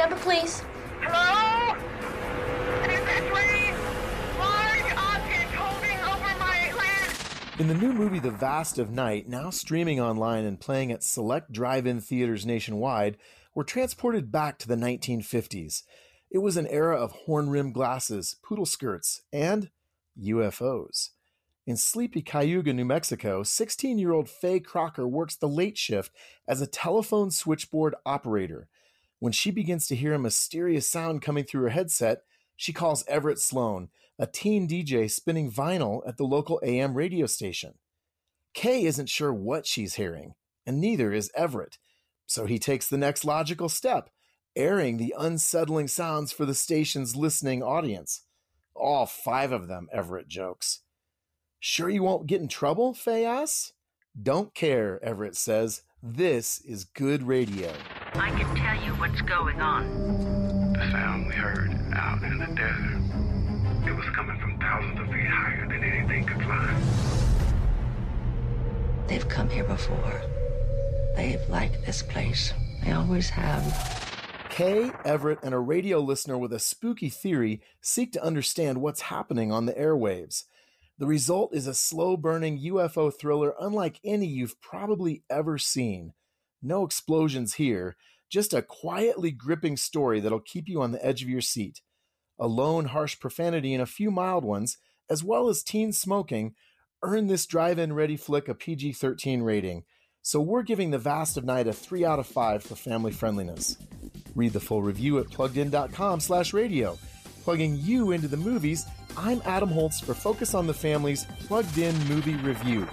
Number, please. Hello? Is this Ray? Large object holding over my land. In the new movie The Vast of Night, now streaming online and playing at select drive in theaters nationwide, we're transported back to the 1950s. It was an era of horn rimmed glasses, poodle skirts, and UFOs. In sleepy Cayuga, New Mexico, 16 year old Faye Crocker works the late shift as a telephone switchboard operator. When she begins to hear a mysterious sound coming through her headset, she calls Everett Sloan, a teen DJ spinning vinyl at the local AM radio station. Faye isn't sure what she's hearing, and neither is Everett, so he takes the next logical step, airing the unsettling sounds for the station's listening audience. All five of them, Everett jokes. Sure you won't get in trouble? Faye asks. Don't care, Everett says. This is good radio. I can tell you what's going on. The sound we heard out in the desert, it was coming from thousands of feet higher than anything could climb. They've come here before. They've liked this place. They always have. Faye, Everett, and a radio listener with a spooky theory seek to understand what's happening on the airwaves. The result is a slow burning UFO thriller unlike any you've probably ever seen. No explosions here, just a quietly gripping story that'll keep you on the edge of your seat. A lone, harsh profanity and a few mild ones, as well as teen smoking, earn this drive in ready flick a PG 13 rating. So we're giving The Vast of Night a 3 out of 5 for family friendliness. Read the full review at pluggedin.com slash radio. Plugging you into the movies, I'm Adam Holz for Focus on the Family's Plugged In Movie Review.